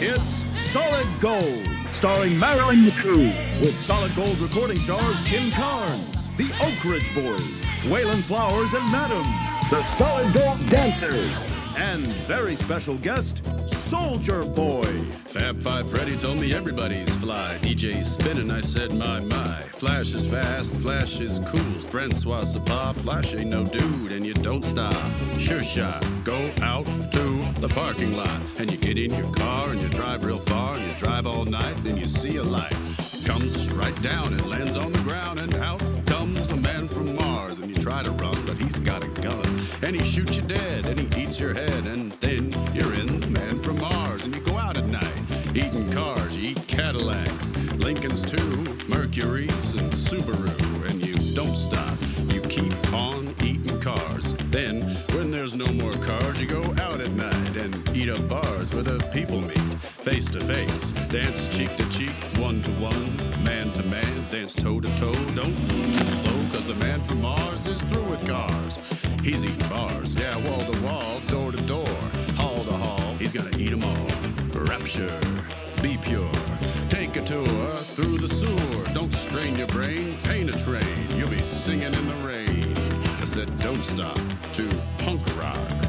It's Solid Gold, starring Marilyn McCoo, with Solid Gold recording stars Kim Carnes, the Oak Ridge Boys, Wayland Flowers and Madame, the Solid Gold Dancers, and very special guest, Soldier Boy. Fab Five Freddy told me everybody's fly. DJ spinning, I said, my, my. Flash is fast, Flash is cool. Francois Sapa, Flash ain't no dude, and you don't stop. Sure shot, go out to the parking lot. And you get in your car all night, then you see a light. Comes right down and lands on the ground, and out comes a man from Mars. And you try to run, but he's got a gun. And he shoots you dead, and he eats your head, and then you're in the man from Mars. And you go out at night, eating cars, you eat Cadillacs, Lincolns too, Mercuries, and Subaru. And you don't stop, you keep on eating cars. Then, when there's no more cars, you go out at night and eat up bars where the people meet, face to face, dance cheek to cheek, one to one, man to man, dance toe to toe. Don't move too slow, cause the man from Mars is through with cars. He's eating bars, yeah, wall to wall, door to door, hall to hall. He's gonna eat 'em all. Rapture, be pure. Take a tour through the sewer. Don't strain your brain, paint a train. You'll be singing in the rain. I said, don't stop to punk rock.